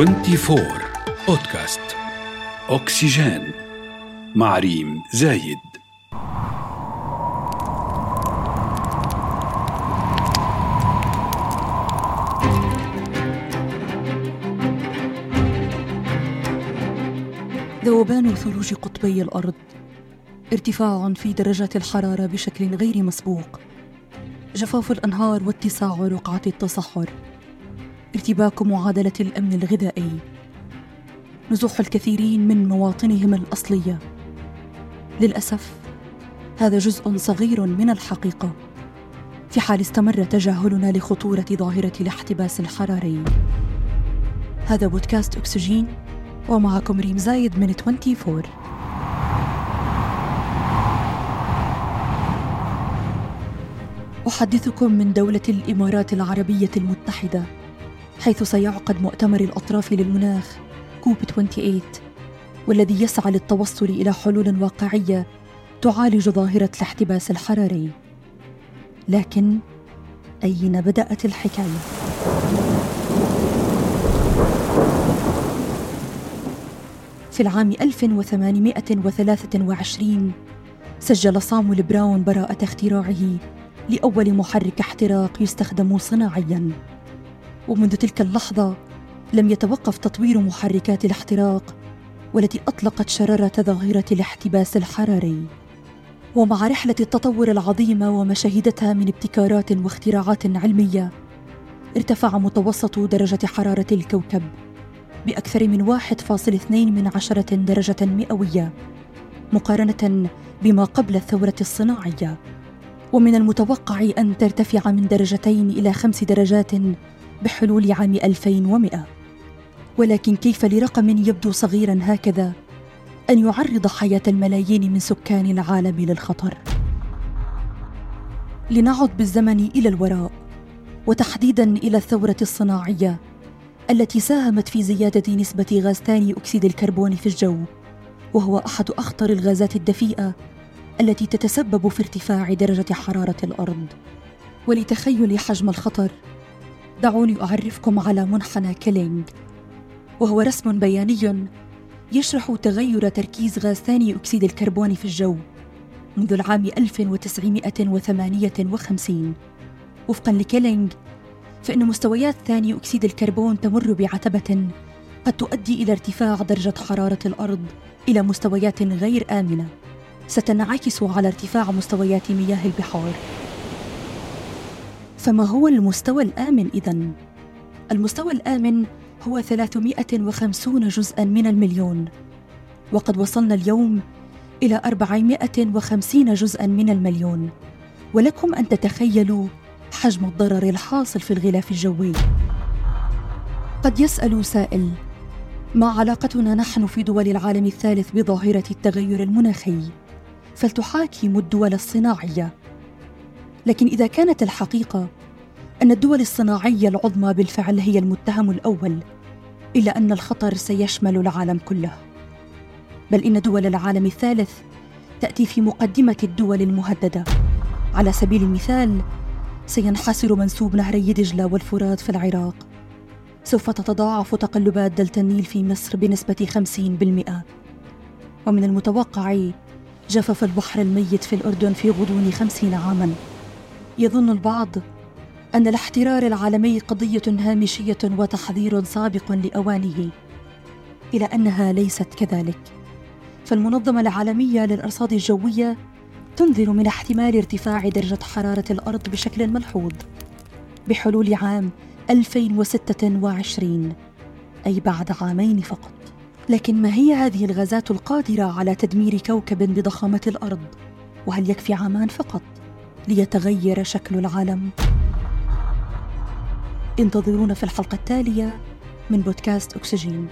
24 بودكاست أكسجين مع ريم زايد ذوبان ثلوج قطبي الأرض ارتفاع في درجات الحرارة بشكل غير مسبوق. جفاف الأنهار واتساع رقعة التصحر. ارتباك معادلة الأمن الغذائي. نزوح الكثيرين من مواطنهم الأصلية. للأسف هذا جزء صغير من الحقيقة. في حال استمر تجاهلنا لخطورة ظاهرة الاحتباس الحراري. هذا بودكاست أكسجين ومعكم ريم زايد من 24 أحدثكم من دولة الإمارات العربية المتحدة. حيث سيعقد مؤتمر الأطراف للمناخ كوب 28 والذي يسعى للتوصل إلى حلول واقعية تعالج ظاهرة الاحتباس الحراري لكن أين بدأت الحكاية؟ في العام 1823 سجل صامويل براون براءة اختراعه لأول محرك احتراق يستخدم صناعياً ومنذ تلك اللحظة لم يتوقف تطوير محركات الاحتراق والتي أطلقت شرارة ظاهرة الاحتباس الحراري. ومع رحلة التطور العظيمة وما شهدتها من ابتكارات واختراعات علمية ارتفع متوسط درجة حرارة الكوكب بأكثر من 1.2 من عشرة درجة مئوية مقارنة بما قبل الثورة الصناعية. ومن المتوقع أن ترتفع من درجتين إلى خمس درجات بحلول عام 2100 ولكن كيف لرقم يبدو صغيرا هكذا أن يعرض حياة الملايين من سكان العالم للخطر؟ لنعد بالزمن إلى الوراء وتحديدا إلى الثورة الصناعية التي ساهمت في زيادة نسبة غاز ثاني أكسيد الكربون في الجو وهو أحد أخطر الغازات الدفيئة التي تتسبب في ارتفاع درجة حرارة الأرض. ولتخيل حجم الخطر دعوني أعرفكم على منحنى كيلينغ وهو رسم بياني يشرح تغير تركيز غاز ثاني أكسيد الكربون في الجو منذ العام 1958 وفقا لكيلينغ فإن مستويات ثاني أكسيد الكربون تمر بعتبة قد تؤدي إلى ارتفاع درجة حرارة الأرض إلى مستويات غير آمنة. ستنعكس على ارتفاع مستويات مياه البحار. فما هو المستوى الآمن إذن؟ المستوى الآمن هو 350 جزءا من المليون وقد وصلنا اليوم إلى 450 جزءا من المليون ولكم أن تتخيلوا حجم الضرر الحاصل في الغلاف الجوي قد يسأل سائل ما علاقتنا نحن في دول العالم الثالث بظاهرة التغير المناخي؟ فلتحاكم الدول الصناعية لكن إذا كانت الحقيقة أن الدول الصناعية العظمى بالفعل هي المتهم الأول إلا أن الخطر سيشمل العالم كله. بل إن دول العالم الثالث تأتي في مقدمة الدول المهددة. على سبيل المثال سينحسر منسوب نهري دجلة والفرات في العراق. سوف تتضاعف تقلبات دلتا النيل في مصر بنسبة 50% ومن المتوقع جفف البحر الميت في الأردن في غضون خمسين عاماً. يظن البعض أن الاحترار العالمي قضية هامشية وتحذير سابق لأوانه إلى أنها ليست كذلك. فالمنظمة العالمية للأرصاد الجوية تنذر من احتمال ارتفاع درجة حرارة الأرض بشكل ملحوظ بحلول عام 2026 أي بعد عامين فقط. لكن ما هي هذه الغازات القادرة على تدمير كوكب بضخامة الأرض؟ وهل يكفي عامان فقط؟ ليتغير شكل العالم؟ انتظرونا في الحلقة التالية من بودكاست أكسجين